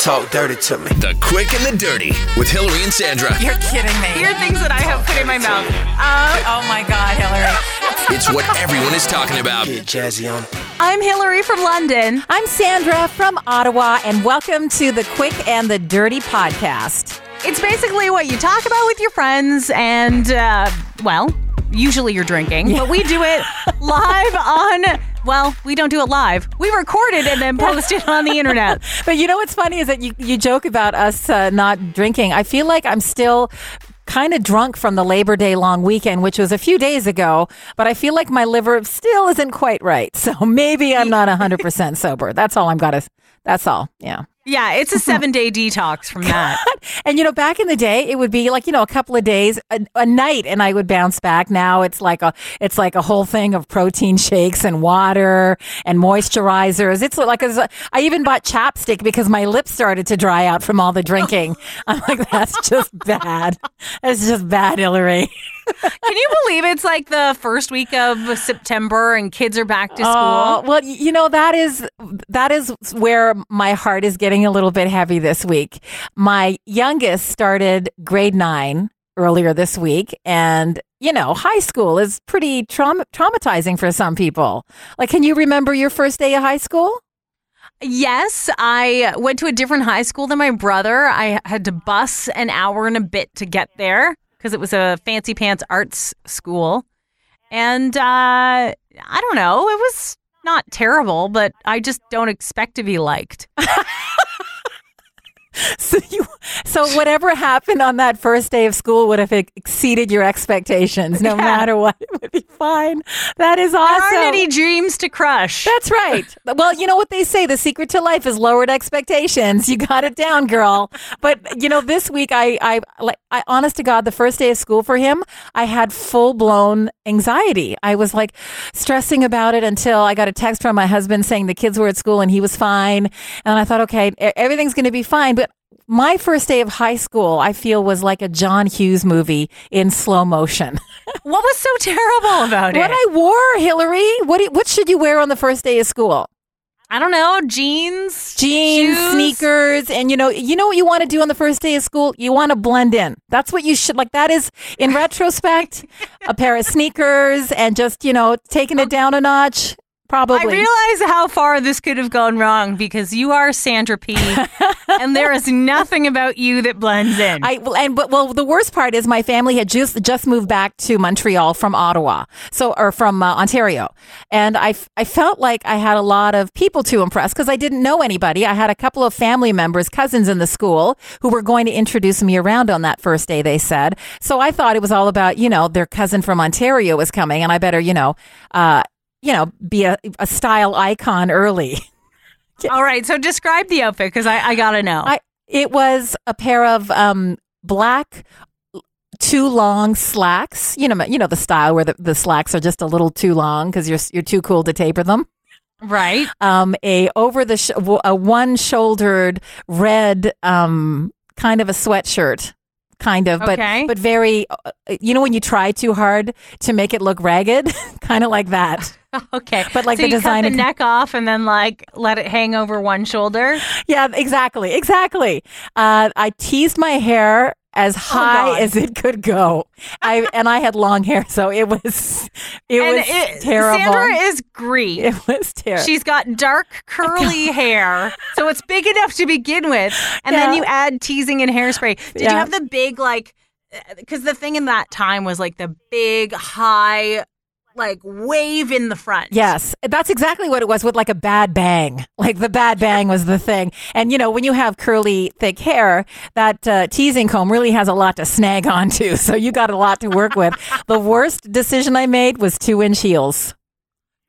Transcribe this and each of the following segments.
Talk dirty to me. The Quick and the Dirty with Hilary and Sandra. You're kidding me. Here are things that I have put in my mouth. Uh, oh my God, Hilary. It's what everyone is talking about. Get jazzy on. I'm Hilary from London. I'm Sandra from Ottawa, and welcome to the Quick and the Dirty podcast. It's basically what you talk about with your friends, and, uh, well, usually you're drinking, but we do it live on. Well, we don't do it live. We record it and then post it on the internet. But you know what's funny is that you, you joke about us uh, not drinking. I feel like I'm still kind of drunk from the Labor Day long weekend, which was a few days ago, but I feel like my liver still isn't quite right. So maybe I'm not 100% sober. That's all I'm got to, that's all. Yeah. Yeah, it's a seven day detox from that. And you know, back in the day, it would be like you know a couple of days, a, a, night, and I would bounce back. Now it's like a it's like a whole thing of protein shakes and water and moisturizers. It's like a, I even bought chapstick because my lips started to dry out from all the drinking. I'm like, that's just bad. That's just bad, Hilary. Can you believe it's like the first week of September and kids are back to school? Uh, well, you know that is that is where my heart is getting a little bit heavy this week. My youngest started grade 9 earlier this week and you know, high school is pretty traum- traumatizing for some people. Like can you remember your first day of high school? Yes, I went to a different high school than my brother. I had to bus an hour and a bit to get there because it was a fancy pants arts school. And uh, I don't know, it was not terrible, but I just don't expect to be liked. so you so whatever happened on that first day of school would have exceeded your expectations no yeah. matter what. It would be fine. That is awesome there aren't any dreams to crush. That's right. Well you know what they say the secret to life is lowered expectations. You got it down girl. But you know this week i i like i honest to god the first day of school for him i had full-blown anxiety. I was like stressing about it until i got a text from my husband saying the kids were at school and he was fine. And i thought okay everything's going to be fine. But my first day of high school, I feel, was like a John Hughes movie in slow motion. what was so terrible about it? What I wore, Hilary. What do, what should you wear on the first day of school? I don't know, jeans, jeans, shoes. sneakers, and you know, you know what you want to do on the first day of school? You want to blend in. That's what you should like. That is, in retrospect, a pair of sneakers and just you know taking it down a notch. Probably. I realize how far this could have gone wrong because you are Sandra P, and there is nothing about you that blends in. I and but well, the worst part is my family had just just moved back to Montreal from Ottawa, so or from uh, Ontario, and I I felt like I had a lot of people to impress because I didn't know anybody. I had a couple of family members, cousins in the school who were going to introduce me around on that first day. They said so. I thought it was all about you know their cousin from Ontario was coming, and I better you know. Uh, you know, be a, a style icon early. All right. So describe the outfit because I, I got to know. I, it was a pair of um, black too long slacks. You know, you know the style where the, the slacks are just a little too long because you're you're too cool to taper them. Right. Um, a over the sh- a one shouldered red um kind of a sweatshirt kind of, but okay. but very. Uh, you know when you try too hard to make it look ragged, kind of like that. okay, but like so the design, cut the neck off and then like let it hang over one shoulder. Yeah, exactly, exactly. Uh, I teased my hair as oh, high oh as it could go. I and I had long hair, so it was it and was it, terrible. Sandra is green. It was terrible. She's got dark curly hair, so it's big enough to begin with, and yeah. then you add teasing and hairspray. Did yeah. you have the big like? Because the thing in that time was like the big high like wave in the front. Yes, that's exactly what it was with like a bad bang. Like the bad bang was the thing. And you know, when you have curly, thick hair, that uh, teasing comb really has a lot to snag onto. So you got a lot to work with. the worst decision I made was two inch heels.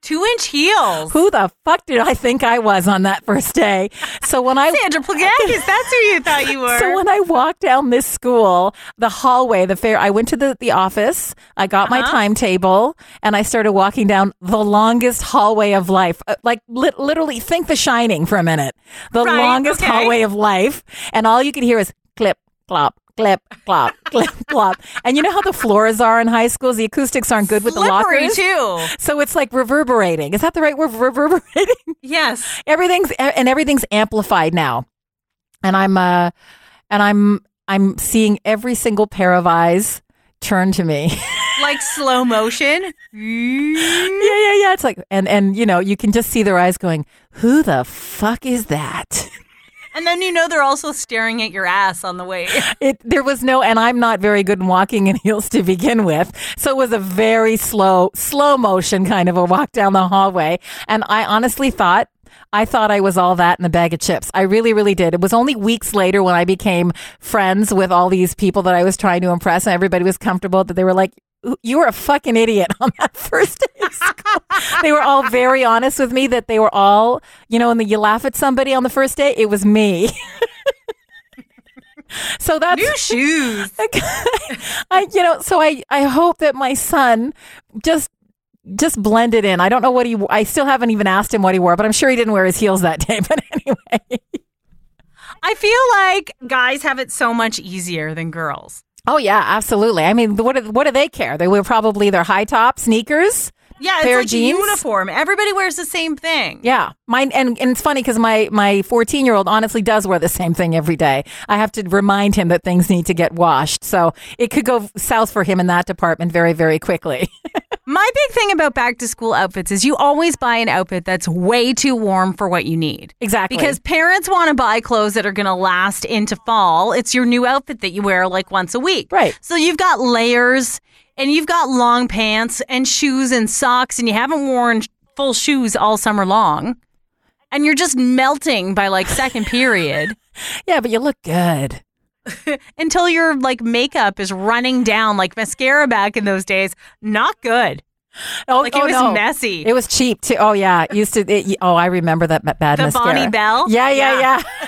Two inch heels. Who the fuck did I think I was on that first day? So when I Sandra Plagakis, that's who you thought you were. So when I walked down this school, the hallway, the fair, I went to the, the office, I got uh-huh. my timetable, and I started walking down the longest hallway of life. Uh, like li- literally, think The Shining for a minute. The right, longest okay. hallway of life, and all you could hear is clip, clop, clip, clop, clip, clop. And you know how the floors are in high schools? The acoustics aren't good with Slippery the lockers. too. So it's like reverberating. Is that the right word? Reverberating? Yes. Everything's, and everything's amplified now. and I'm uh, and I'm I'm seeing every single pair of eyes turn to me. like slow motion. yeah, yeah, yeah. It's like, and and you know, you can just see their eyes going, "Who the fuck is that?" And then you know they're also staring at your ass on the way. It there was no, and I'm not very good in walking in heels to begin with, so it was a very slow, slow motion kind of a walk down the hallway. And I honestly thought. I thought I was all that in a bag of chips. I really, really did. It was only weeks later when I became friends with all these people that I was trying to impress, and everybody was comfortable that they were like, you were a fucking idiot on that first day of school. they were all very honest with me that they were all, you know, when you laugh at somebody on the first day, it was me. so that's New shoes. I, you know, so I, I hope that my son just just blended in. I don't know what he. I still haven't even asked him what he wore, but I'm sure he didn't wear his heels that day. But anyway, I feel like guys have it so much easier than girls. Oh yeah, absolutely. I mean, what do, what do they care? They wear probably their high top sneakers. Yeah, it's Pair like jeans? uniform. Everybody wears the same thing. Yeah, mine and, and it's funny because my my 14 year old honestly does wear the same thing every day. I have to remind him that things need to get washed, so it could go south for him in that department very very quickly. My big thing about back to school outfits is you always buy an outfit that's way too warm for what you need. exactly Because parents want to buy clothes that are going to last into fall. It's your new outfit that you wear like once a week. Right. So you've got layers and you've got long pants and shoes and socks and you haven't worn full shoes all summer long. And you're just melting by like second period yeah, but you look good. until your like makeup is running down like mascara back in those days. Not good. Oh, Like oh, it was no. messy. It was cheap too. Oh yeah, used to. It, oh, I remember that ba- bad The mascara. Bonnie Bell? Yeah, yeah, Yeah. yeah.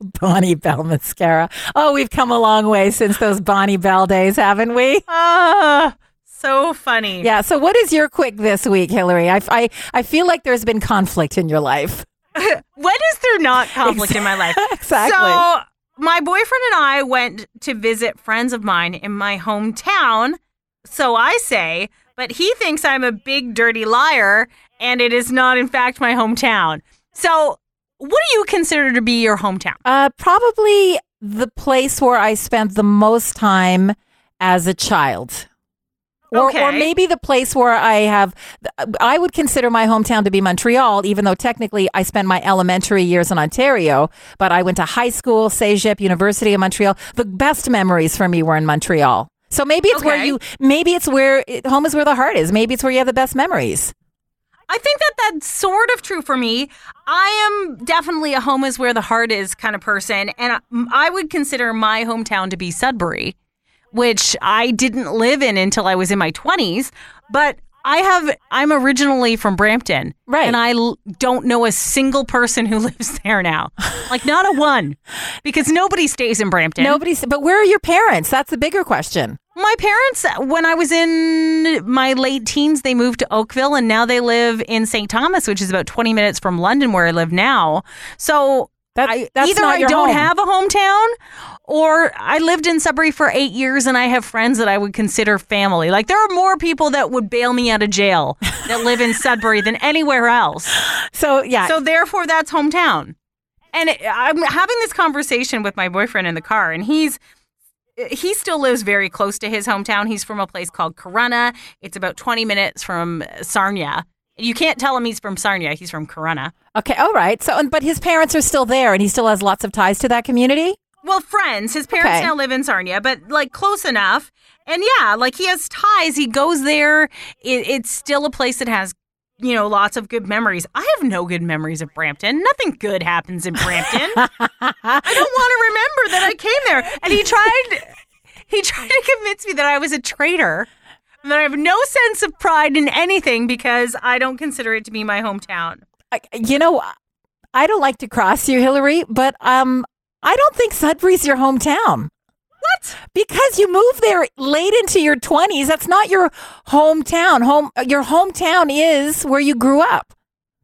Bonnie Bell mascara. Oh, we've come a long way since those Bonnie Bell days, haven't we? Ah, so funny. Yeah. So, what is your quick this week, Hilary? I, I, I feel like there's been conflict in your life. When is there not conflict in my life? Exactly. So, my boyfriend and I went to visit friends of mine in my hometown. So I say, but he thinks I'm a big dirty liar, and it is not, in fact, my hometown. So, what do you consider to be your hometown? Uh, probably the place where I spent the most time as a child. Or, or maybe the place where I have, I would consider my hometown to be Montreal, even though technically I spent my elementary years in Ontario, but I went to high school, Cégep, University of Montreal. The best memories for me were in Montreal. So maybe it's where you, maybe it's where, home is where the heart is. Maybe it's where you have the best memories. I think that that's sort of true for me. I am definitely a home is where the heart is kind of person, and I, I would consider my hometown to be Sudbury, which I didn't live in until I was in my 20s. But I have, I'm originally from Brampton. Right. And I l- don't know a single person who lives there now. Like, not a one. Because nobody stays in Brampton. Nobody's, but where are your parents? That's the bigger question. My parents, when I was in my late teens, they moved to Oakville and now they live in St. Thomas, which is about 20 minutes from London, where I live now. So That, I, that's either I don't home. have a hometown or I lived in Sudbury for eight years and I have friends that I would consider family. Like there are more people that would bail me out of jail that live in Sudbury than anywhere else. So yeah, So therefore, that's hometown. And it, I'm having this conversation with my boyfriend in the car, and he's he still lives very close to his hometown. He's from a place called Corunna. It's about 20 minutes from Sarnia. You can't tell him he's from Sarnia. He's from Corunna. Okay, all right. So, but his parents are still there, and he still has lots of ties to that community. Well, friends. His parents Okay. now live in Sarnia, but like close enough. And yeah, like he has ties. He goes there. It, it's still a place that has, you know, lots of good memories. I have no good memories of Brampton. Nothing good happens in Brampton. I don't want to remember that I came there. And he tried. He tried to convince me that I was a traitor. That I have no sense of pride in anything because I don't consider it to be my hometown. I, you know, I don't like to cross you, Hilary, but um, I don't think Sudbury's your hometown. What? Because you moved there late into your twenties. That's not your hometown. Home, your hometown is where you grew up.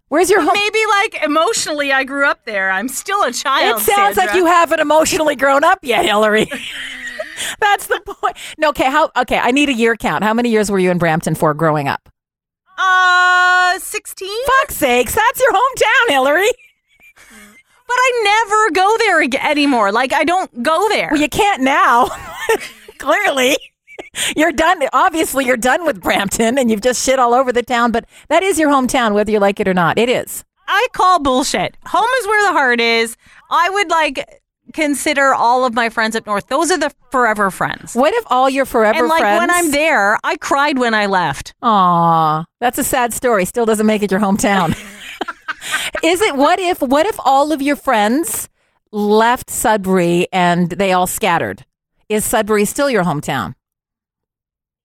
Where's your home? Maybe like emotionally, I grew up there. I'm still a child. It sounds like you haven't emotionally grown up yet, Hilary. That's the point. No, okay. How? Okay, I need a year count. How many years were you in Brampton for growing up? Uh, 16? Fuck's sakes, that's your hometown, Hilary. But I never go there ag- anymore. Like I don't go there. Well, you can't now. Clearly. You're done. Obviously, you're done with Brampton and you've just shit all over the town, but that is your hometown, whether you like it or not. It is. I call bullshit. Home is where the heart is. I would like consider all of my friends up north. Those are the forever friends. What if all your forever friends and like friends? when I'm there, I cried when I left. Aw, that's a sad story. Still doesn't make it your hometown. is it? What if? What if all of your friends left Sudbury and they all scattered? Is Sudbury still your hometown?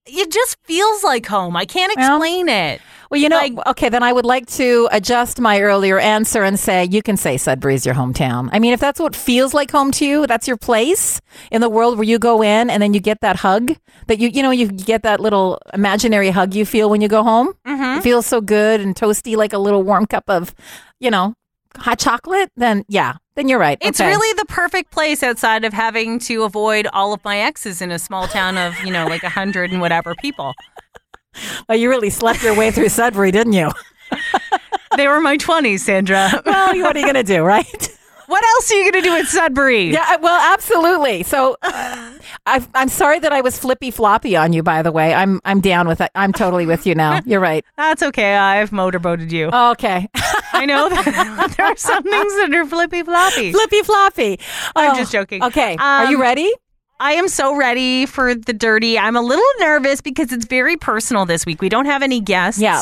It just feels like home. I can't Well, explain it. Well, you know, Like- okay, then I would like to adjust my earlier answer and say you can say Sudbury's your hometown. I mean, if that's what feels like home to you, that's your place in the world where you go in and then you get that hug that you, you know, you get that little imaginary hug you feel when you go home. Mm-hmm. It feels so good and toasty, like a little warm cup of, you know, hot chocolate. Then, yeah, then you're right. It's Okay. really the perfect place outside of having to avoid all of my exes in a small town of, you know, like a hundred and whatever people. Oh, you really slept your way through Sudbury, didn't you? They were my 20s, Sandra. Well, what are you going to do, right? What else are you going to do at Sudbury? Yeah, well, absolutely. So, I, I'm sorry that I was flippy floppy on you. By the way, I'm I'm down with it. I'm totally with you now. You're right. That's okay. I've motorboated you. Okay, I know that there are some things that are flippy floppy. flippy floppy. I'm Oh, just joking. Okay, are you Um, ready? I am so ready for the dirty. I'm a little nervous because it's very personal this week. We don't have any guests. Yeah.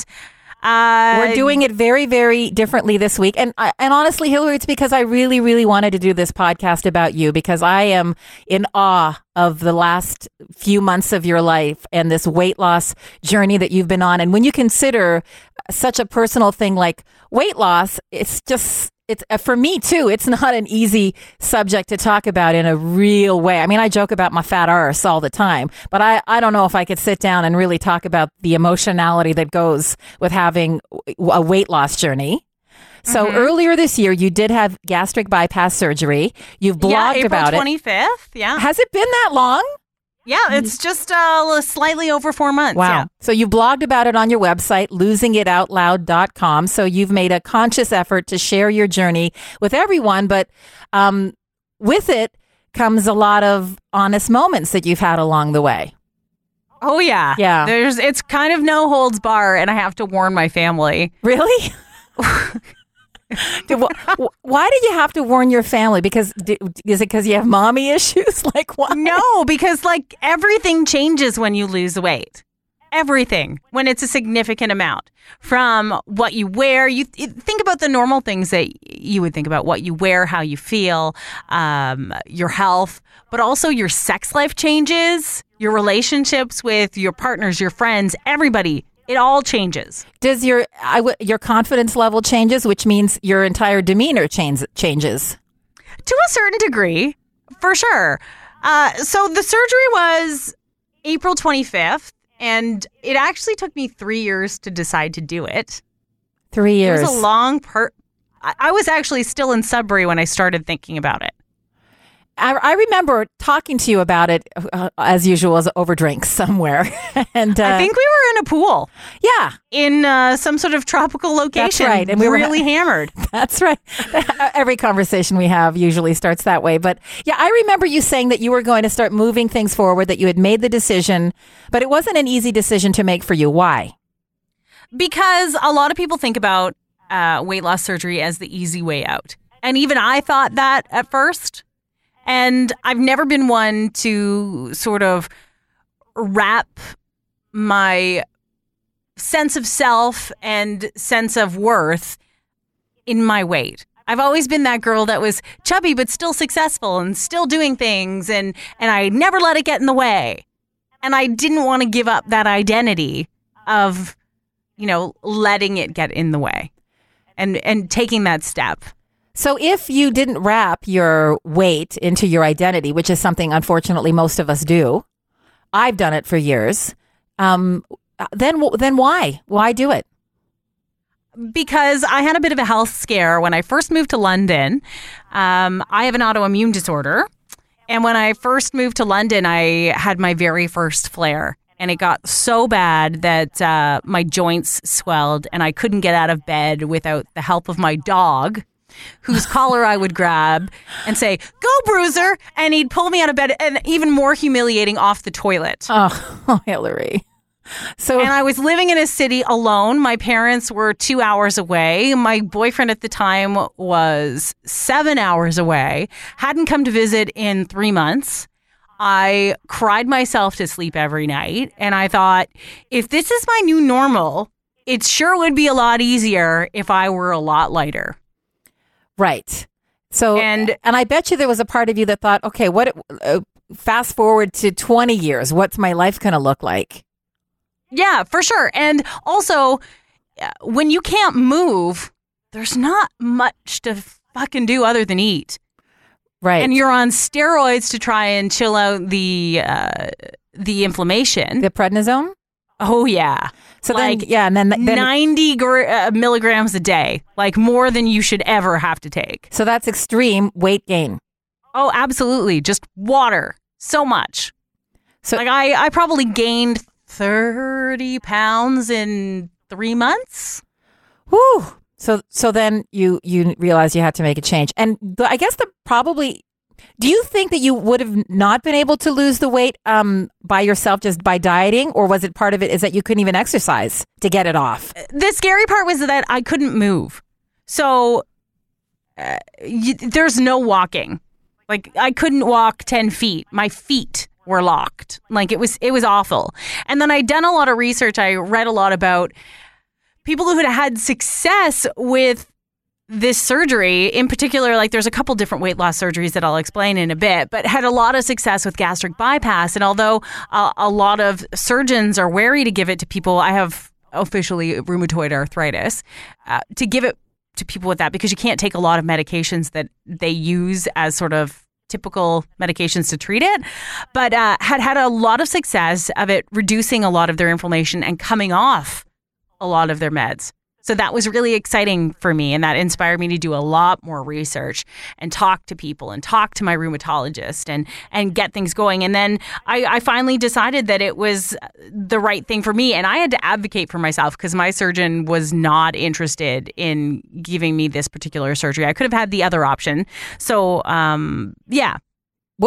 Uh, We're doing it very, very differently this week, and I, and honestly, Hilary, it's because I really, really wanted to do this podcast about you because I am in awe of the last few months of your life and this weight loss journey that you've been on. And when you consider such a personal thing like weight loss, it's just it's uh, for me too. It's not an easy subject to talk about in a real way. I mean, I joke about my fat arse all the time, but I, I don't know if I could sit down and really talk about the emotionality that goes with having a weight loss journey. So Mm-hmm. earlier this year, you did have gastric bypass surgery. You've blogged yeah, April about it. 25th. Yeah. Has it been that long? Yeah, it's just uh, slightly over four months. Wow. Yeah. So you blogged about it on your website, losingitoutloud.com. So you've made a conscious effort to share your journey with everyone, but um, with it comes a lot of honest moments that you've had along the way. Oh yeah. Yeah. There's it's kind of no holds bar, and I have to warn my family. Really? Why did you have to warn your family? Because is it because you have mommy issues? like why? No, because like everything changes when you lose weight. Everything when it's a significant amount from what you wear. You you think about the normal things that you would think about: what you wear, how you feel, um, your health, but also your sex life changes, your relationships with your partners, your friends, everybody. It all changes. Does your w- your confidence level changes, which means your entire demeanor change- changes? to a certain degree, for sure. Uh, so the surgery was April 25th, and it actually took me three years to decide to do it. Three years. It was a long per. I I was actually still in Sudbury when I started thinking about it. I, I remember talking to you about it uh, as usual, as over drinks somewhere, and uh, I think we were in a pool yeah, in uh, some sort of tropical location. right, and we were- really hammered. that's right. Every conversation we have usually starts that way, but yeah, I remember you saying that you were going to start moving things forward, that you had made the decision, but it wasn't an easy decision to make for you. Why? because a lot of people think about uh, weight loss surgery as the easy way out. And even I thought that at first. And I've never been one to sort of wrap my sense of self and sense of worth in my weight. I've always been that girl that was chubby but still successful and still doing things and and I never let it get in the way. And I didn't want to give up that identity of you know, letting it get in the way and and taking that step. So if you didn't wrap your weight into your identity, which is something unfortunately most of us do, I've done it for years. Um, then then why why do it? Because I had a bit of a health scare when I first moved to London. Um, I have an autoimmune disorder. And when I first moved to London, I had my very first flare. And it got so bad that uh, my joints swelled and I couldn't get out of bed without the help of my dog. Whose collar I would grab and say, "Go, Bruiser," and he'd pull me out of bed, and even more humiliating, off the toilet. Oh, Hilary. So And I was living in a city alone. My parents were two hours away. My boyfriend at the time was seven hours away, hadn't come to visit in three months. I cried myself to sleep every night. And I thought, if this is my new normal, it sure would be a lot easier if I were a lot lighter. Right. So And- and I bet you there was a part of you that thought, okay, what? Uh, fast forward to twenty years. What's my life going to look like? Yeah, for sure. And also, uh, when you can't move, there's not much to fucking do other than eat. Right. and you're on steroids to try and chill out the uh, the inflammation. the prednisone. Oh yeah, So Like then, yeah, and then, then ninety gr- uh, milligrams a day, like more than you should ever have to take. so that's extreme weight gain. Oh, absolutely, just water, so much. So- like I, I probably gained thirty pounds in three months. Whew. So so then you you realize you had to make a change, and the, I guess the probably. Do you think that you would have not been able to lose the weight um, by yourself just by dieting, or was it part of it is that you couldn't even exercise to get it off? the scary part was that I couldn't move. So uh, there's no walking. Like I couldn't walk 10 feet. My feet were locked. Like it was it was awful. And then I'd done a lot of research. I read a lot about people who had had success with this surgery in particular like there's a couple different weight loss surgeries that I'll explain in a bit but had a lot of success with gastric bypass. And although uh, a lot of surgeons are wary to give it to people I have officially rheumatoid arthritis uh, to give it to people with that because you can't take a lot of medications that they use as sort of typical medications to treat it. But uh, had had a lot of success of it reducing a lot of their inflammation and coming off a lot of their meds so that was really exciting for me and that inspired me to do a lot more research and talk to people and talk to my rheumatologist and and get things going and then I, I finally decided that it was the right thing for me and I had to advocate for myself because my surgeon was not interested in giving me this particular surgery. I could have had the other option. So um yeah.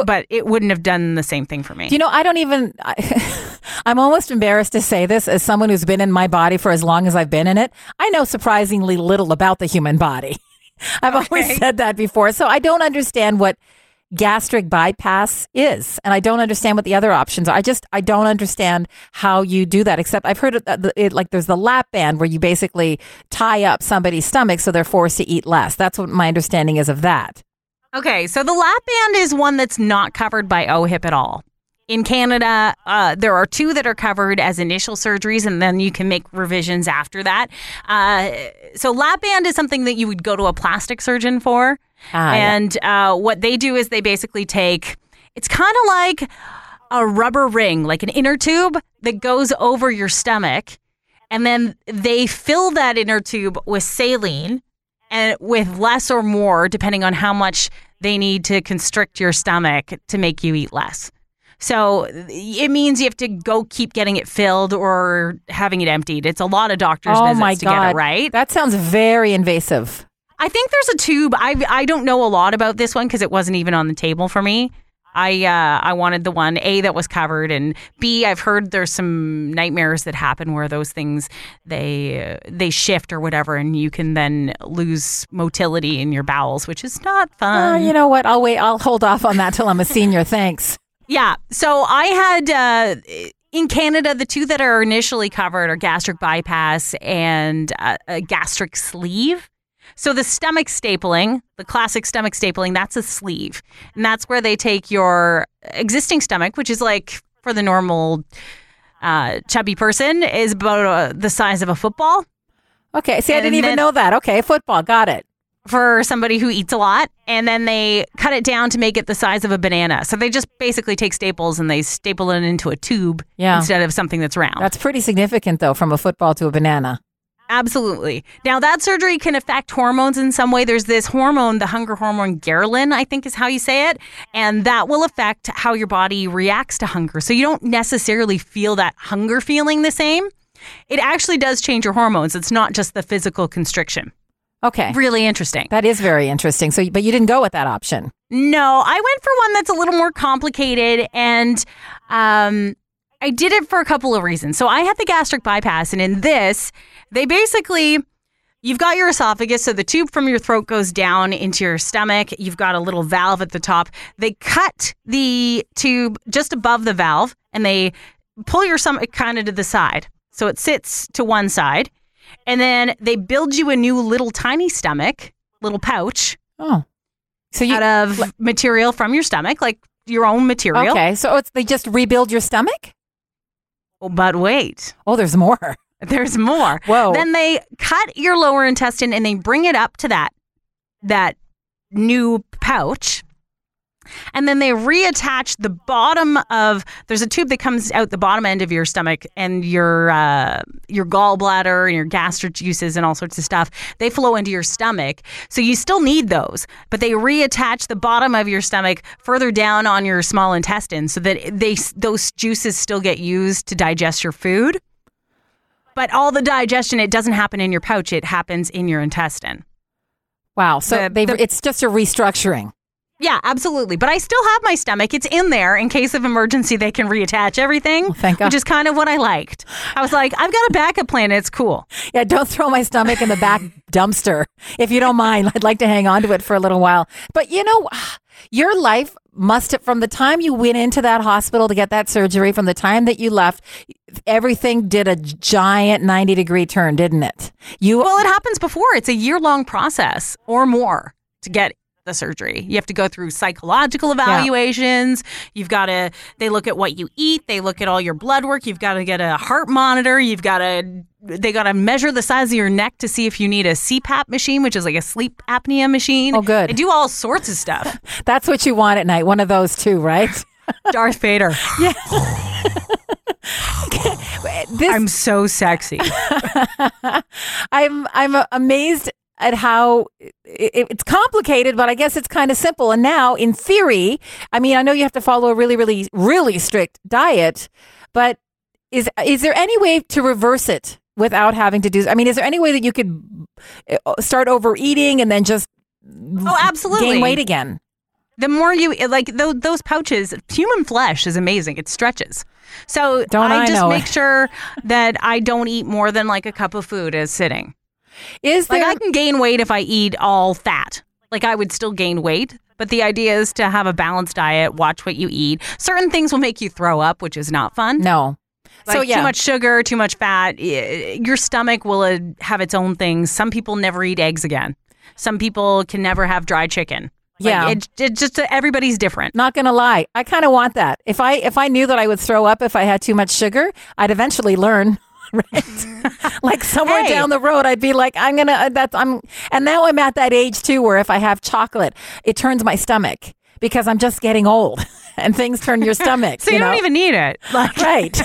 But it wouldn't have done the same thing for me. You know, I don't even, I, I'm almost embarrassed to say this as someone who's been in my body for as long as I've been in it. I know surprisingly little about the human body. I've always said that before. So I don't understand what gastric bypass is. And I don't understand what the other options are. I just, I don't understand how you do that, except I've heard it, it like there's the lap band where you basically tie up somebody's stomach so they're forced to eat less. That's what my understanding is of that. Okay, so the lap band is one that's not covered by OHIP at all. In Canada, uh, there are two that are covered as initial surgeries, and then you can make revisions after that. Uh, so, lap band is something that you would go to a plastic surgeon for. Ah, yeah. and uh, what they do is they basically take it's kind of like a rubber ring, like an inner tube that goes over your stomach, and then they fill that inner tube with saline and with less or more depending on how much they need to constrict your stomach to make you eat less. So it means you have to go keep getting it filled or having it emptied. It's a lot of doctors' Oh visits my to get God. it right. That sounds very invasive. I think there's a tube. I I don't know a lot about this one because it wasn't even on the table for me. I uh, I wanted the one A that was covered, and B I've heard there's some nightmares that happen where those things they uh, they shift or whatever, and you can then lose motility in your bowels, which is not Oh, fun. you know what? I'll wait. I'll hold off on that till I'm a senior. Thanks. Yeah. So I had uh, in Canada the two that are initially covered are gastric bypass and uh, a gastric sleeve. So the stomach stapling, the classic stomach stapling, that's a sleeve, and that's where they take your existing stomach, which is like for the normal uh, chubby person, is about uh, the size of a football. Okay. See, I And didn't even know that. Okay. Football. Got it. for somebody who eats a lot and then they cut it down to make it the size of a banana. So they just basically take staples and they staple it into a tube Yeah. instead of something that's round. That's pretty significant, though, from a football to a banana. Absolutely. Now that surgery can affect hormones in some way. There's this hormone, the hunger hormone ghrelin, I think is how you say it, and that will affect how your body reacts to hunger. So you don't necessarily feel that hunger feeling the same. It actually does change your hormones. It's not just the physical constriction. Okay. Really interesting. That is very interesting. So, but you didn't go with that option. No, I went for one that's a little more complicated and um I did it for a couple of reasons. So I had the gastric bypass and in this, they basically you've got your esophagus so the tube from your throat goes down into your stomach. You've got a little valve at the top. They cut the tube just above the valve and they pull your stomach kind of to the side. So it sits to one side. And then they build you a new little tiny stomach, little pouch Oh. So you out of material from your stomach, like your own material. Okay. So it's they just rebuild your stomach? But wait, Oh, there's more. there's more. Whoa. Then they cut your lower intestine and they bring it up to that that new pouch. And then they reattach the bottom of there's a tube that comes out the bottom end of your stomach and your uh, your gallbladder and your gastric juices and all sorts of stuff. They flow into your stomach, so you still need those, but they reattach the bottom of your stomach further down on your small intestine so that they those juices still get used to digest your food. But all the digestion, it doesn't happen in your pouch; it happens in your intestine. Wow. So The- the- it's just a restructuring. Yeah, absolutely. But I still have my stomach. It's in there in case of emergency. They can reattach everything, Well, thank God. which is kind of what I liked. I was like, I've got a backup plan. It's cool. Yeah, don't throw my stomach in the back dumpster. If you don't mind, I'd like to hang on to it for a little while. But you know, your life must have, from the time you went into that hospital to get that surgery, from the time that you left, everything did a giant 90 degree turn, didn't it? You, Well, it happens before. It's a year long process or more to get the surgery. You have to go through psychological evaluations. You've got to, they look at what you eat. They look at all your blood work. You've got to get a heart monitor. You've got to, they got to measure the size of your neck to see if you need a CPAP machine, which is like a sleep apnea machine. Oh, good. They do all sorts of stuff. that's what you want at night. One of those two, right? Darth Vader. This, I'm so sexy. I'm I'm amazed at how it, it's complicated, but I guess it's kind of simple. And now, in theory, I mean, I know you have to follow a really, really, really strict diet, but is is there any way to reverse it without having to do? I mean, is there any way that you could uh, start overeating and then just Oh, absolutely. gain weight again? The more you like those, those pouches, human flesh is amazing. It stretches. So Don't I just make sure that I don't eat more than like a cup of food as sitting. Is Like? I can gain weight if I eat all fat. Like I would still gain weight, but the idea is to have a balanced diet, watch what you eat. Certain things will make you throw up, which is not fun. no. Like so yeah, too much sugar, too much fat. Your stomach will uh, have its own things. Some people never eat eggs again. Some people can never have dry chicken. Like, Yeah. it, it just everybody's different. Not gonna lie, I kind of want that. If I if I knew that I would throw up if I had too much sugar, I'd eventually learn. Right, like somewhere Hey. down the road, I'd be like, I'm gonna. Uh, that's I'm, and now I'm at that age too, where if I have chocolate, it turns my stomach because I'm just getting old, and things turn your stomach. So you, know? don't even need it. Like right.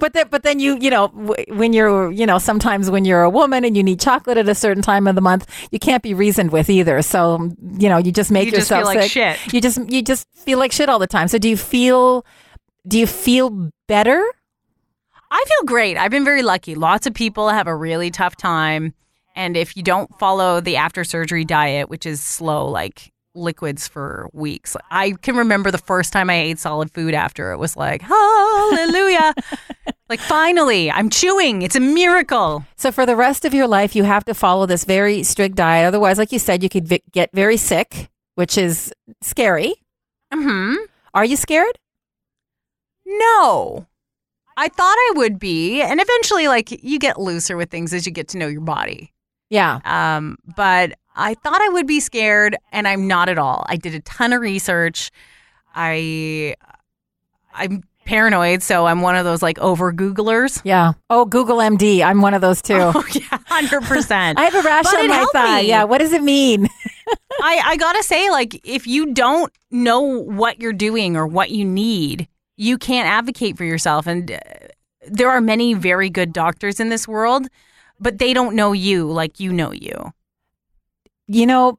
but then, but then you, you know, when you're, you know, sometimes when you're a woman and you need chocolate at a certain time of the month, you can't be reasoned with either. So, you know, you just make You just yourself like sick. shit. You just, you just feel like shit all the time. So, do you feel, do you feel better? I feel great. I've been very lucky. Lots of people have a really tough time. And if you don't follow the after surgery diet, which is slow, like liquids for weeks, I can remember the first time I ate solid food after. It was like, hallelujah. like, finally, I'm chewing. It's a miracle. So, for the rest of your life, you have to follow this very strict diet. Otherwise, like you said, you could vi- get very sick, which is scary. Hmm. Are you scared? No. I thought I would be. And eventually, like, you get looser with things as you get to know your body. Yeah. Um, but I thought I would be scared, and I'm not at all. I did a ton of research. I I'm paranoid, so I'm one of those like over Googlers. Yeah. Oh, Google MD. I'm one of those too. Oh yeah, hundred percent. I have a rash But on my thigh. me. Yeah. What does it mean? I I gotta say, like, if you don't know what you're doing or what you need, you can't advocate for yourself. And uh, there are many very good doctors in this world, but they don't know you like you know you. You know,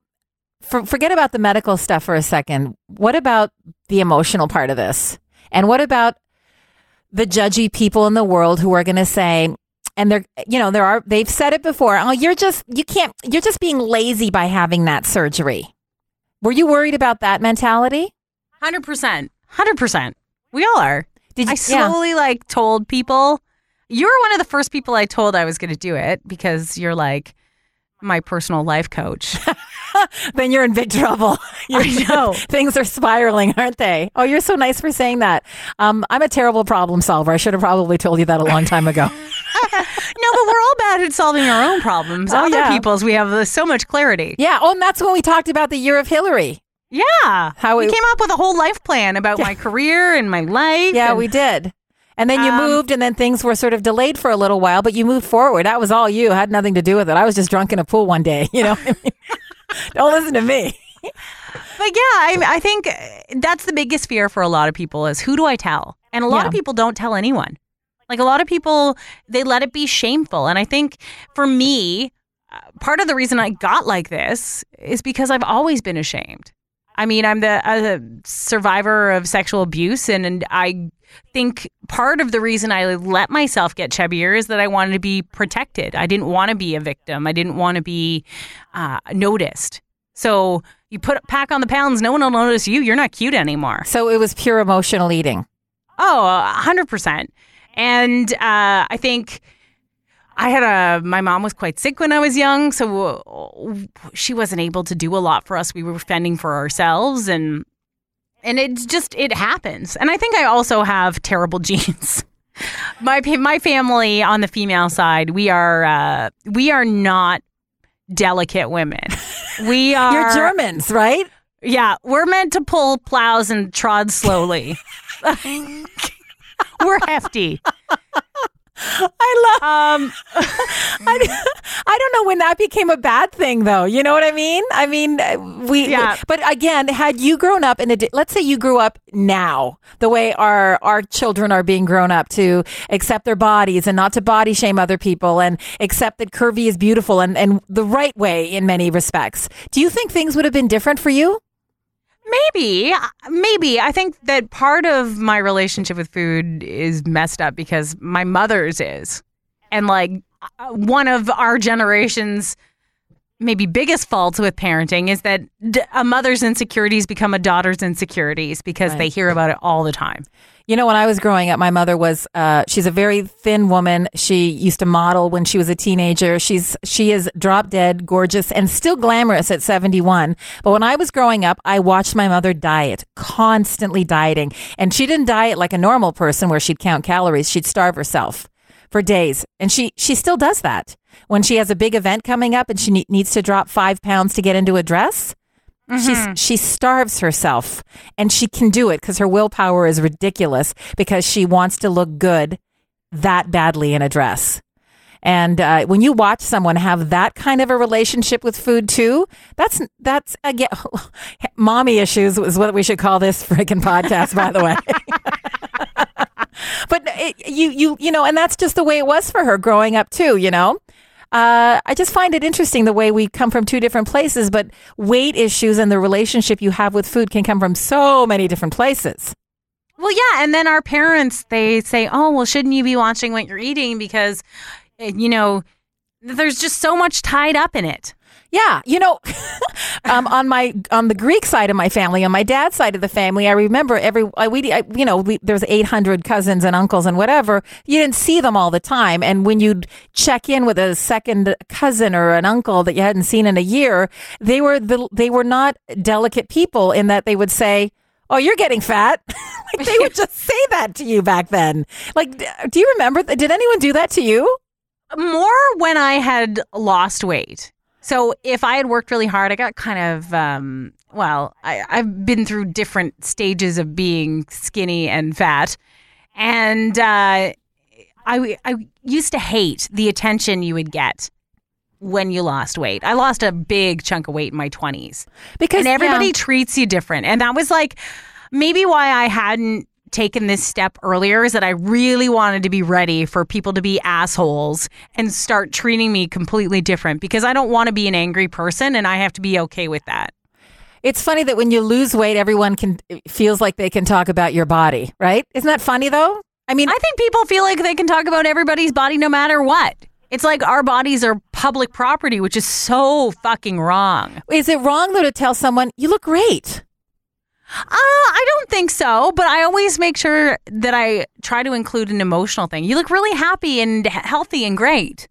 for, forget about the medical stuff for a second. What about the emotional part of this? And what about the judgy people in the world who are going to say, and they're you know there are they've said it before. Oh, you're just you can't you're just being lazy by having that surgery. Were you worried about that mentality? Hundred percent, hundred percent. We all are. Did I you- yeah. slowly like told people. You were one of the first people I told I was going to do it because you're like my personal life coach. then you're in big trouble. You're- I know. Things are spiraling, aren't they? Oh, you're so nice for saying that. Um, I'm a terrible problem solver. I should have probably told you that a long time ago. no, but we're all bad at solving our own problems. Oh, Other yeah. people's, we have uh, so much clarity. yeah. Oh, and that's when we talked about the year of Hilary. Yeah. How we we- came up with a whole life plan about my career and my life. Yeah, and- we did. And then you Um, moved, and then things were sort of delayed for a little while, but you moved forward. That was all you. Had nothing to do with it. I was just drunk in a pool one day. You know, don't listen to me. But yeah, I, I think that's the biggest fear for a lot of people is who do I tell? And a lot Yeah. of people don't tell anyone. Like a lot of people, they let it be shameful. And I think for me, uh, part of the reason I got like this is because I've always been ashamed. I mean, I'm the a survivor of sexual abuse, and, and I think part of the reason I let myself get chubbier is that I wanted to be protected. I didn't want to be a victim. I didn't want to be uh, noticed. So you put pack on the pounds, no one will notice you. You're not cute anymore. So it was pure emotional eating. Oh, a hundred percent. And uh, I think I had a my mom was quite sick when I was young, so uh, she wasn't able to do a lot for us. We were fending for ourselves, and and it's just it happens. And I think I also have terrible genes. my my family on the female side, we are uh, we are not delicate women. We are You're Germans, right? yeah, we're meant to pull plows and trod slowly. we're hefty. I love. Um, I, I don't know when that became a bad thing, though. You know what I mean? I mean, uh, we. Yeah. But again, had you grown up in a, let's say you grew up now, the way our our children are being grown up to accept their bodies and not to body shame other people and accept that curvy is beautiful and and the right way in many respects. Do you think things would have been different for you? Maybe, maybe. I think that part of my relationship with food is messed up because my mother's is. And like uh, one of our generation's maybe biggest faults with parenting is that a mother's insecurities become a daughter's insecurities because Right. they hear about it all the time. You know, when I was growing up, my mother was, uh, she's a very thin woman. She used to model when she was a teenager. She's, she is drop dead, gorgeous, and still glamorous at 71. But when I was growing up, I watched my mother diet, constantly dieting. And she didn't diet like a normal person where she'd count calories. She'd starve herself for days. And she, she still does that. When she has a big event coming up and she ne- needs to drop five pounds to get into a dress, She's she starves herself, and she can do it because her willpower is ridiculous because she wants to look good that badly in a dress. And uh, when you watch someone have that kind of a relationship with food too, that's that's again, mommy issues is what we should call this freaking podcast. By the way. but it, you you you know, and that's just the way it was for her growing up too. You know, uh, I just find it interesting the way we come from two different places, but weight issues and the relationship you have with food can come from so many different places. Well, yeah, and then our parents they say, "Oh, well, shouldn't you be watching what you're eating because eh, you know there's just so much tied up in it." Yeah, you know, um, on my on the Greek side of my family, on my dad's side of the family, I remember every I, we I, you know we, there was eight hundred cousins and uncles and whatever. You didn't see them all the time, and when you'd check in with a second cousin or an uncle that you hadn't seen in a year, they were the they were not delicate people in that they would say. Oh, you're getting fat. like they would just say that to you back then. Like, do you remember? Did anyone do that to you? More when I had lost weight. So if I had worked really hard, I got kind of um, well. I, I've been through different stages of being skinny and fat, and uh, I I used to hate the attention you would get when you lost weight. I lost a big chunk of weight in my twenties. Because and everybody yeah. treats you different. And that was like maybe why I hadn't taken this step earlier is that I really wanted to be ready for people to be assholes and start treating me completely different because I don't want to be an angry person and I have to be okay with that. It's funny that when you lose weight, everyone can feels like they can talk about your body, right? Isn't that funny though? I mean, I think people feel like they can talk about everybody's body no matter what. It's like our bodies are public property, which is so fucking wrong. is it wrong though to tell someone you look great? Uh, I don't think so, but I always make sure that I try to include an emotional thing. You look really happy and healthy and great.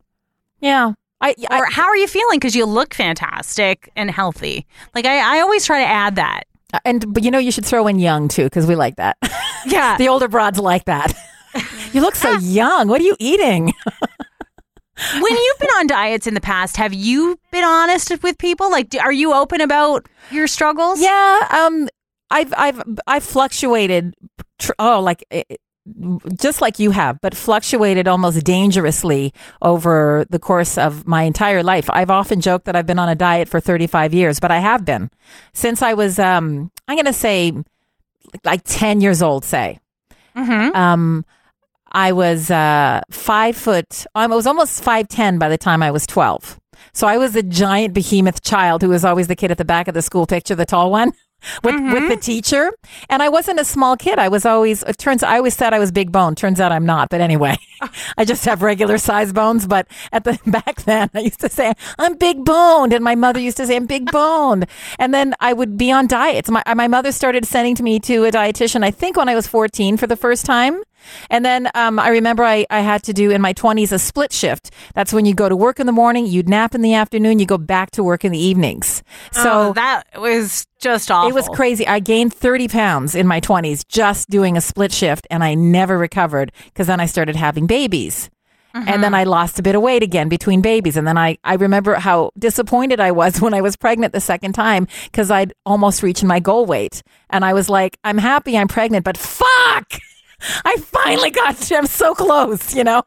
Yeah. I, I Or how are you feeling? Because you look fantastic and healthy. Like I, I always try to add that. and but you know you should throw in young too because we like that. Yeah. the older broads like that. you look so young. What are you eating? when you've been on diets in the past, have you been honest with people? Like, do, are you open about your struggles? Yeah, um, I've I've I've fluctuated. Tr- oh, like eh, eh, just like you have, but fluctuated almost dangerously over the course of my entire life. I've often joked that I've been on a diet for 35 years, but I have been since I was um I'm going to say like 10 years old, say. Mm-hmm. Um I was uh 5 foot I was almost 5'10 by the time I was 12. So I was a giant behemoth child who was always the kid at the back of the school picture, the tall one. With, with the mm-hmm. teacher, and I wasn't a small kid. I was always. It turns. I always said I was big bone. Turns out I'm not. But anyway, I just have regular size bones. But at the back then, I used to say I'm big boned, and my mother used to say I'm big boned. And then I would be on diets. My my mother started sending to me to a dietitian. I think when I was 14 for the first time. And then um, I remember I, I had to do in my 20s a split shift. That's when you go to work in the morning, you'd nap in the afternoon, you go back to work in the evenings. So oh, that was just awful. it was crazy. I gained 30 pounds in my 20s just doing a split shift, and I never recovered because then I started having babies. And then I lost a bit of weight again between babies. And then I, I remember how disappointed I was when I was pregnant the second time because I'd almost reached my goal weight. And I was like, I'm happy I'm pregnant, but fuck! I finally got to, I'm so close, you know?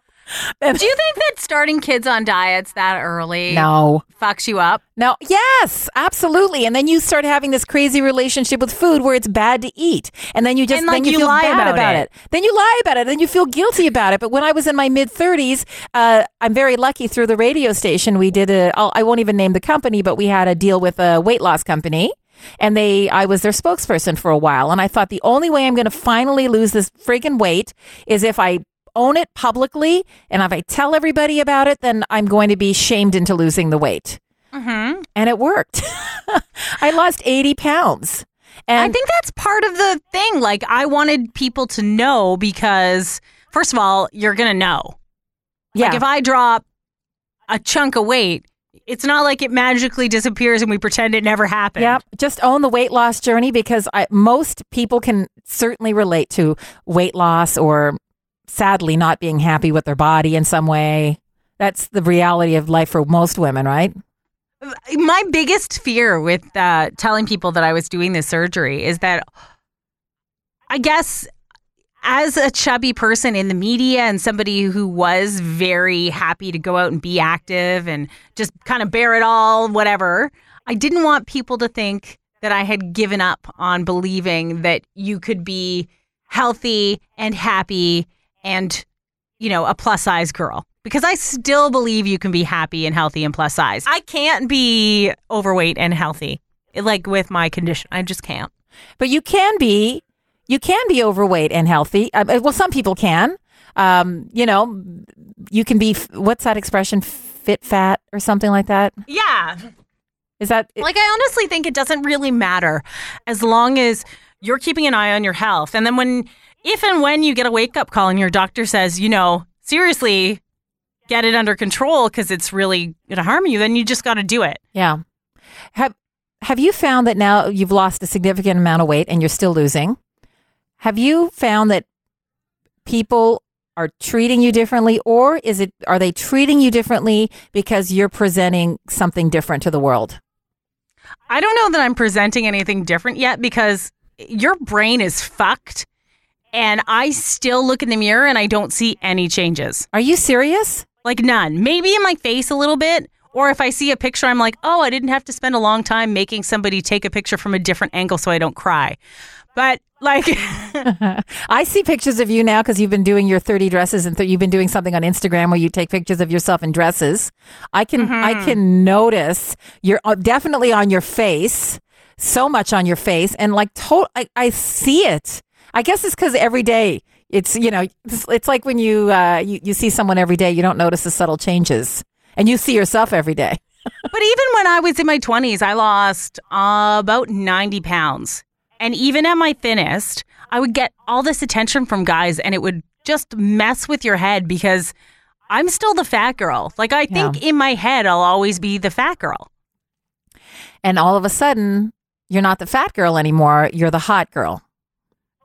And Do you think that starting kids on diets that early no. fucks you up? No, yes, absolutely. And then you start having this crazy relationship with food where it's bad to eat. And then you just And, like, then you, you feel lie bad about it. it. Then you lie about it. Then you feel guilty about it. But when I was in my mid 30s, uh, I'm very lucky through the radio station. We did a, I'll, I won't even name the company, but we had a deal with a weight loss company. And they, I was their spokesperson for a while. And I thought the only way I'm going to finally lose this freaking weight is if I own it publicly. And if I tell everybody about it, then I'm going to be shamed into losing the weight Mm-hmm. and it worked. I lost 80 pounds. And I think that's part of the thing. Like, I wanted people to know because, first of all, you're going to know. yeah, Like, if I drop a chunk of weight, it's not like it magically disappears and we pretend it never happened. yeah, just own the weight loss journey because I, most people can certainly relate to weight loss or sadly not being happy with their body in some way. That's the reality of life for most women, right? My biggest fear with uh, telling people that I was doing this surgery is that I guess as a chubby person in the media and somebody who was very happy to go out and be active and just kind of bear it all, whatever, I didn't want people to think that I had given up on believing that you could be healthy and happy and, you know, a plus size girl. Because I still believe you can be happy and healthy and plus size. I can't be overweight and healthy, like with my condition. I just can't. But you can be, you can be overweight and healthy. Uh, well, some people can. Um, you know, you can be. What's that expression? Fit fat or something like that. Yeah. Is that? Like, I honestly think it doesn't really matter as long as you're keeping an eye on your health. And then when, if and when you get a wake up call and your doctor says, you know, seriously, get it under control because it's really going to harm you, then you just got to do it. Yeah. Have Have you found that now you've lost a significant amount of weight and you're still losing? Have you found that people are treating you differently, or is it are they treating you differently because you're presenting something different to the world? I don't know that I'm presenting anything different yet because your brain is fucked. And I still look in the mirror and I don't see any changes. Are you serious? Like none. Maybe in my face a little bit. Or if I see a picture, I'm like, oh, I didn't have to spend a long time making somebody take a picture from a different angle so I don't cry. But like, I see pictures of you now because you've been doing your 30 dresses and th- you've been doing something on Instagram where you take pictures of yourself in dresses. I can I can notice you're uh, definitely on your face, so much on your face, and like to- I, I see it. I guess it's because every day It's you know, it's, it's like when you, uh, you you see someone every day, you don't notice the subtle changes, and you see yourself every day. But even when I was in my 20s, I lost uh, about 90 pounds. And even at my thinnest, I would get all this attention from guys and it would just mess with your head because I'm still the fat girl. Like, I think in my head, I'll always be the fat girl. And all of a sudden, you're not the fat girl anymore. You're the hot girl.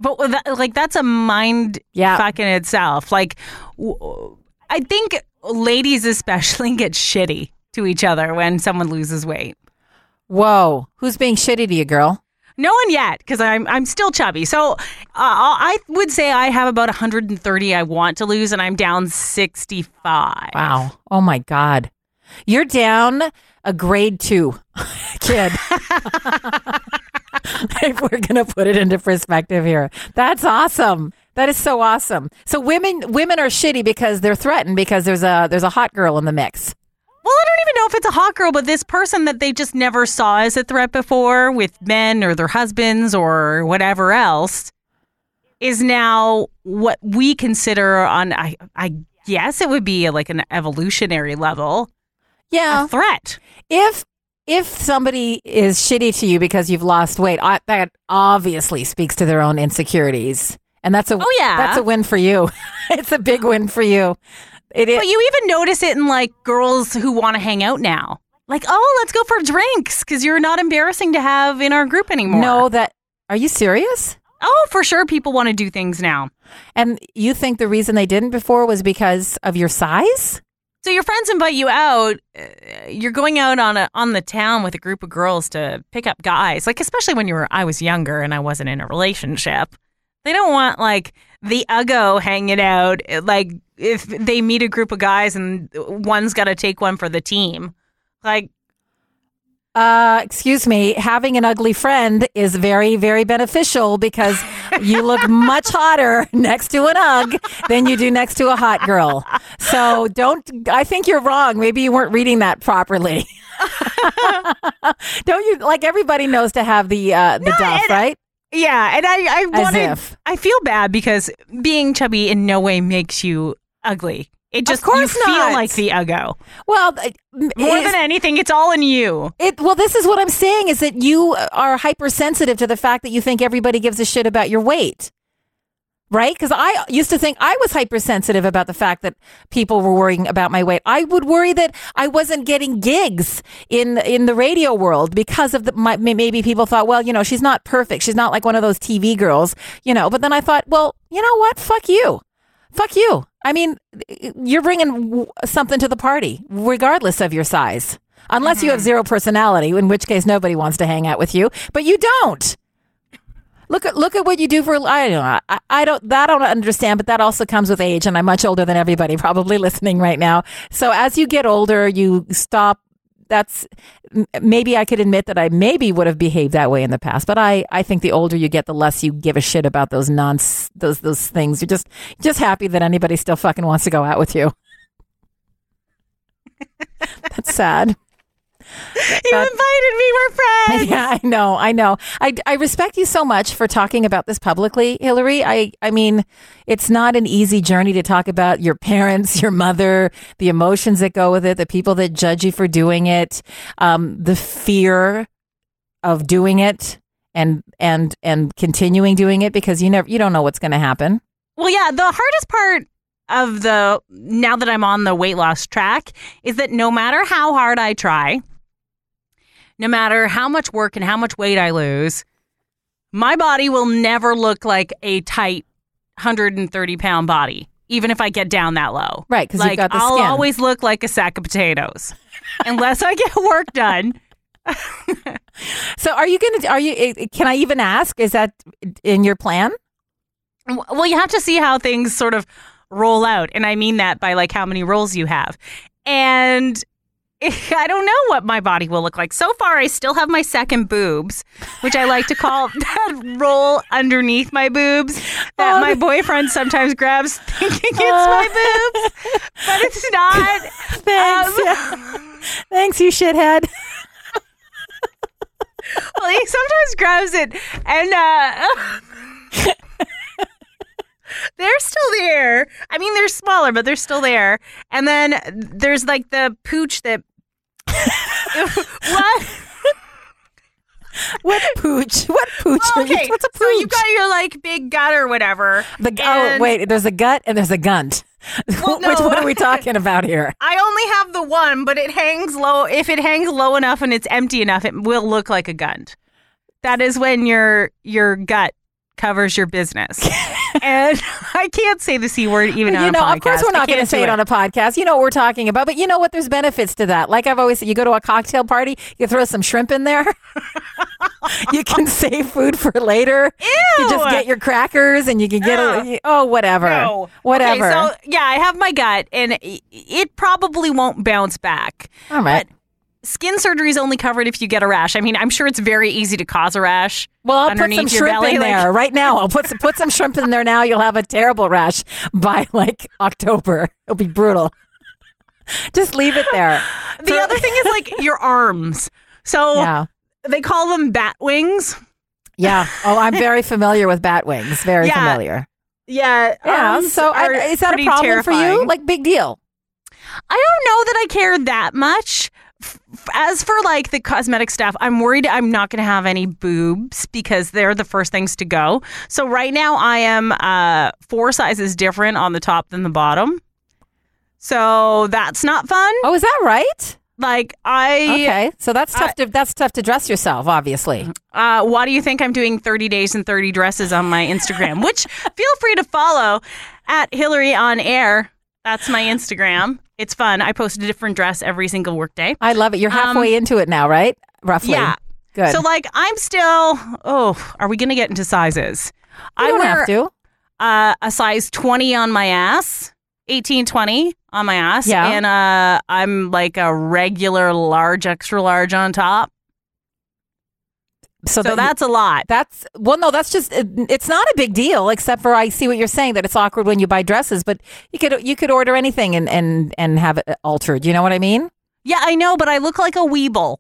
But that, like, that's a mind Yeah. fuck in itself. Like, w- I think ladies especially get shitty to each other when someone loses weight. Whoa, who's being shitty to you, girl? No one yet, because I'm I'm still chubby. So uh, I would say I have about 130 I want to lose, and I'm down 65. Wow. Oh my God. You're down a grade two kid. if we're to put it into perspective here. That's awesome. That is so awesome. So women women are shitty because they're threatened because there's a there's a hot girl in the mix. Well, I don't even know if it's a hot girl, but this person that they just never saw as a threat before with men or their husbands or whatever else is now what we consider on I I guess it would be like an evolutionary level Yeah. a threat. If if somebody is shitty to you because you've lost weight, I, that obviously speaks to their own insecurities. And that's a Oh, yeah. that's a win for you. it's a big win for you. It is But you even notice it in like girls who want to hang out now. Like, oh, let's go for drinks because you're not embarrassing to have in our group anymore. No, that are you serious? Oh, for sure, people want to do things now. And you think the reason they didn't before was because of your size? So your friends invite you out. Uh, you're going out on a on the town with a group of girls to pick up guys. Like especially when you were I was younger and I wasn't in a relationship. They don't want like the uggo hanging out. Like if they meet a group of guys and one's got to take one for the team. Like Uh, excuse me, having an ugly friend is very, very beneficial because you look much hotter next to an ugg than you do next to a hot girl. So don't, I think you're wrong. Maybe you weren't reading that properly. don't you, like everybody knows to have the, uh, the duff, right? Yeah, and I I wanted if. I feel bad because being chubby in no way makes you ugly. It just of course you feel not. like the uggo. Well, uh, More than anything, it's all in you. It well, this is what I'm saying is that you are hypersensitive to the fact that you think everybody gives a shit about your weight. Right? Because I used to think I was hypersensitive about the fact that people were worrying about my weight. I would worry that I wasn't getting gigs in in the radio world because of the my, maybe people thought, well, you know, she's not perfect. She's not like one of those TV girls, you know. But then I thought, well, you know what? Fuck you. Fuck you. I mean, you're bringing something to the party, regardless of your size. Unless you have mm-hmm. zero personality, in which case nobody wants to hang out with you. But you don't. Look at look at what you do for. I don't. I, I don't. That I don't understand. But that also comes with age, and I'm much older than everybody probably listening right now. So as you get older, you stop. That's maybe I could admit that I maybe would have behaved that way in the past, but I, I think the older you get, the less you give a shit about those non those those things. You're just just happy that anybody still fucking wants to go out with you. That's sad. You invited me. We're friends. Yeah, I know. I know. I, I respect you so much for talking about this publicly, Hilary. I, I mean, it's not an easy journey to talk about your parents, your mother, the emotions that go with it, the people that judge you for doing it, um, the fear of doing it and, and, and continuing doing it because you never, you don't know what's going to happen. Well, yeah, the hardest part of the now that I'm on the weight loss track is that no matter how hard I try, no matter how much work and how much weight I lose, my body will never look like a tight 130 pound body, even if I get down that low. Right, 'cause you've like, got the I'll skin. always look like a sack of potatoes unless I get work done. So are you going to, are you, eh, can I even ask, is that in your plan? Well, you have to see how things sort of roll out. And I mean that by like how many rolls you have. And I don't know what my body will look like. So far, I still have my second boobs, which I like to call that roll underneath my boobs that Oh, my boyfriend sometimes grabs thinking it's my boobs, but it's not. Thanks. Um. Thanks, you shithead. well, he sometimes grabs it and uh they're still there. I mean, they're smaller, but they're still there. And then there's like the pooch that. what? What pooch? What pooch? are you- Okay, What's a pooch? so you got your like big gut or whatever. the gu- oh wait, there's a gut and there's a gunt. Well, Which no. one are we talking about here? I only have the one, but it hangs low. If it hangs low enough and it's empty enough, it will look like a gunt. That is when your your gut covers your business. And I can't say the c word even on you a know, of course, we're not going to say it on a podcast. You know what we're talking about, but you know what? There's benefits to that. Like I've always said, you go to a cocktail party, you throw some shrimp in there. you can save food for later. Ew. You just get your crackers, and you can get a oh whatever, No. whatever. Okay, so yeah, I have my gut, and it, it probably won't bounce back. All right. Skin surgery is only covered if you get a rash. I mean, I'm sure it's very easy to cause a rash. Well, I'll put some shrimp belly, in like- there right now. I'll put some, put some shrimp in there now. You'll have a terrible rash by like October. It'll be brutal. Just leave it there. The other thing is like your arms. So Yeah. they call them bat wings. Yeah. Oh, I'm very familiar with bat wings. Very Yeah. familiar. Yeah. Yeah. So I, is that a problem for you? Like big deal. I don't know that I care that much. As for like the cosmetic stuff, I'm worried I'm not going to have any boobs because they're the first things to go. So right now I am uh, four sizes different on the top than the bottom. So that's not fun. Oh, is that right? Like I, Okay. So that's tough to that's tough to dress yourself, obviously. uh, why do you think I'm doing 30 days and 30 dresses on my Instagram? Which feel free to follow at Hilary on Air. That's my Instagram. It's fun. I post a different dress every single workday. I love it. You're halfway into it now, right? Roughly. Um, Yeah. Good. So like I'm still. Oh, are we gonna get into sizes? you I don't wear have to. Uh, a size 20 on my ass, 18, 20 on my ass, Yeah. and uh, I'm like a regular large, extra large on top. So, So that- that's a lot. That's well, no, that's just it, it's not a big deal. Except for I see what you're saying that it's awkward when you buy dresses, but you could you could order anything and and and have it altered. You know what I mean? Yeah, I know, but I look like a weeble.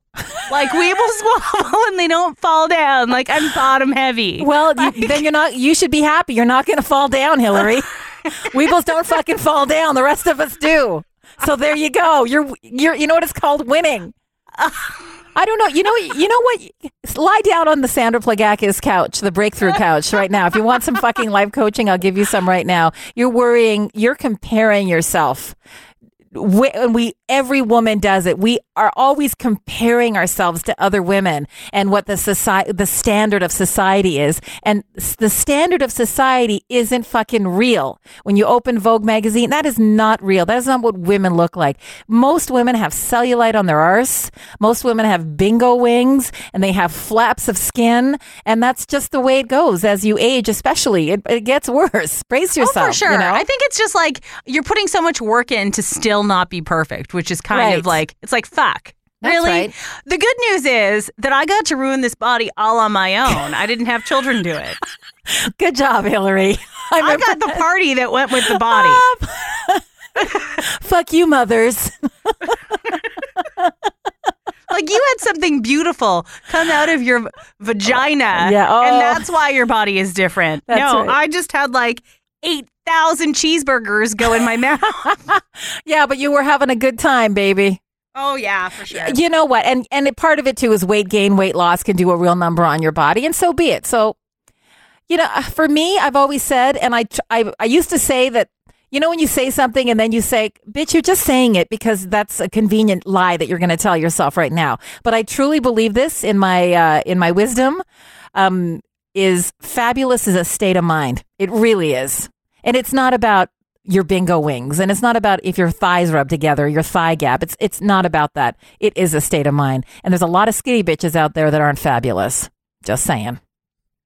Like weebles wobble and they don't fall down. Like I'm bottom heavy. Well, you, then you're not. You should be happy. You're not going to fall down, Hilary. Weebles don't fucking fall down. The rest of us do. So there you go. You're you're. You know what it's called? Winning. I don't know. You know. You know what? Lie down on the Sandra Plagakis couch, the breakthrough couch, right now. If you want some fucking life coaching, I'll give you some right now. You're worrying. You're comparing yourself. We, and we every woman does it. We are always comparing ourselves to other women and what the society, the standard of society is. And the standard of society isn't fucking real. When you open Vogue magazine, that is not real. That is not what women look like. Most women have cellulite on their arse. Most women have bingo wings and they have flaps of skin. And that's just the way it goes as you age, especially. It, it gets worse. Brace yourself. oh, for sure. You know? I think it's just like you're putting so much work in to still not be perfect, which is kind Right. of like it's like fuck. That's really? right. The good news is that I got to ruin this body all on my own. I didn't have children do it. Good job, Hilary. I'm I got the party that went with the body. Ah. Fuck you, mothers. Like you had something beautiful come out of your vagina. Yeah, oh. And that's why your body is different. That's no, right. I just had like 8,000 cheeseburgers go in my mouth. Yeah, but you were having a good time, baby. oh, yeah, for sure. You know what? And and part of it too is weight gain, weight loss can do a real number on your body, and so be it. So, you know, for me, I've always said, and I I, I used to say that. You know when you say something and then you say, "Bitch, you're just saying it because that's a convenient lie that you're going to tell yourself right now." But I truly believe this in my uh, in my wisdom. Um, is fabulous is a state of mind. It really is, and it's not about your bingo wings, and it's not about if your thighs rub together, your thigh gap. It's it's not about that. It is a state of mind, and there's a lot of skinny bitches out there that aren't fabulous. Just saying.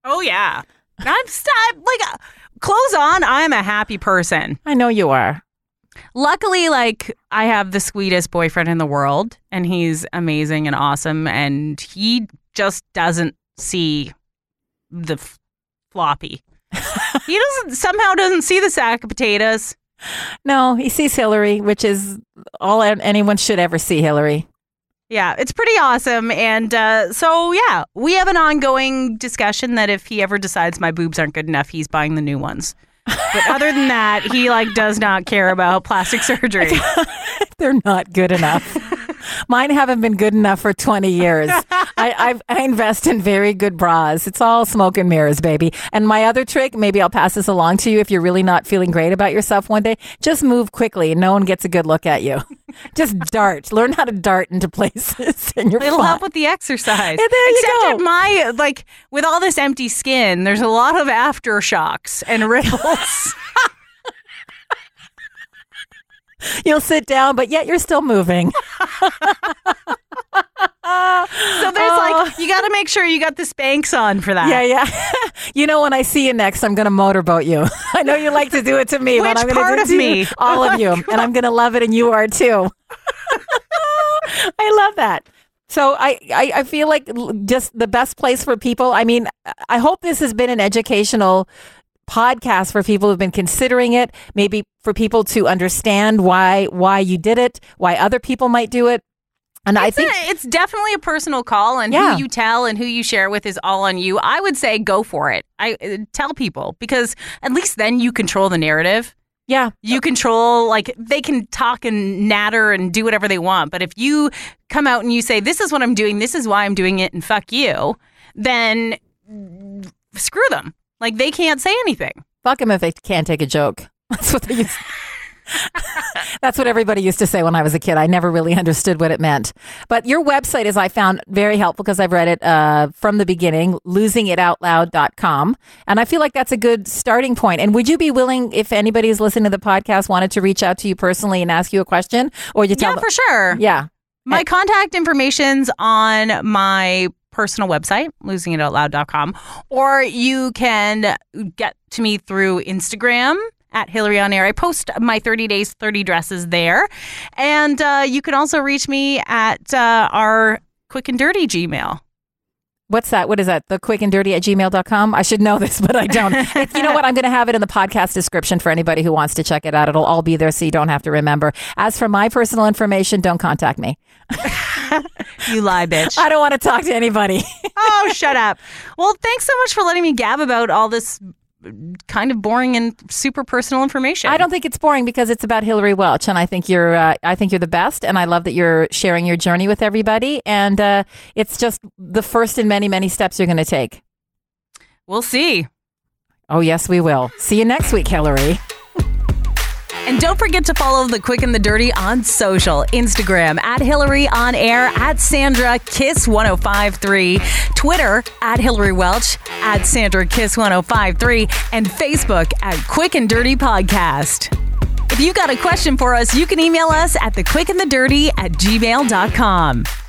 oh, yeah. I'm st- like, uh, clothes on, I'm a happy person. I know you are. Luckily, like, I have the sweetest boyfriend in the world, and he's amazing and awesome, and he just doesn't see the f- floppy. He doesn't somehow doesn't see the sack of potatoes. No, he sees Hilary, which is all anyone should ever see. Hilary. Yeah, it's pretty awesome. And uh, so, yeah, we have an ongoing discussion that if he ever decides my boobs aren't good enough, he's buying the new ones. But other than that, he like does not care about plastic surgery. They're not good enough. Mine haven't been good enough for 20 years. I, I've, I invest in very good bras. It's all smoke and mirrors, baby. And my other trick, maybe I'll pass this along to you if you're really not feeling great about yourself one day. Just move quickly and no one gets a good look at you. Just dart. Learn how to dart into places and you're It'll fine. help with the exercise. Yeah, there you Except go. at my like with all this empty skin, there's a lot of aftershocks and ripples. You'll sit down, but yet you're still moving. so there's like oh. you got to make sure you got the Spanx on for that. Yeah, yeah. you know, when I see you next, I'm going to motorboat you. I know you like to do it to me, Which but I'm going to do it to me? all of you, oh and I'm going to love it, and you are too. I love that. So I, I, I feel like just the best place for people. I mean, I hope this has been an educational podcast for people who've been considering it. Maybe for people to understand why why you did it, why other people might do it. And I think a- it's definitely a personal call, and Yeah. who you tell and who you share with is all on you. I would say go for it. I uh, tell people because at least then you control the narrative. yeah, You control like they can talk and natter and do whatever they want, but if you come out and you say this is what I'm doing, this is why I'm doing it, and fuck you, then screw them. Like they can't say anything. Fuck them if they can't take a joke. That's what they used. That's what everybody used to say when I was a kid. I never really understood what it meant. But your website is, I found very helpful because I've read it uh, from the beginning, losingitoutloud.com. And I feel like that's a good starting point. And would you be willing, if anybody who's listening to the podcast wanted to reach out to you personally and ask you a question? Or you tell Yeah, them, for sure. Yeah. My contact information's on my personal website, losingitoutloud.com, or you can get to me through Instagram at Hilary on Air. I post my 30 days, 30 dresses there. And uh, you can also reach me at uh, our quick and dirty Gmail. What's that? What is that? The quick and dirty at gmail.com? I should know this, but I don't. You know what? I'm going to have it in the podcast description for anybody who wants to check it out. It'll all be there so you don't have to remember. As for my personal information, don't contact me. You lie, bitch. I don't want to talk to anybody. oh, shut up. Well, thanks so much for letting me gab about all this kind of boring and super personal information. I don't think it's boring because it's about Hilary Welch, and I think you're, uh, I think you're the best, and I love that you're sharing your journey with everybody, and uh, it's just the first in many, many steps you're going to take. We'll see. Oh yes, we will. See you next week, Hilary. And don't forget to follow the Quick and the Dirty on social Instagram at Hilary on air, at Sandra Kiss 1053, Twitter at Hilary Welch, at Sandra Kiss 1053, and Facebook at Quick and Dirty Podcast. If you got a question for us, you can email us at the quick and the dirty at gmail.com.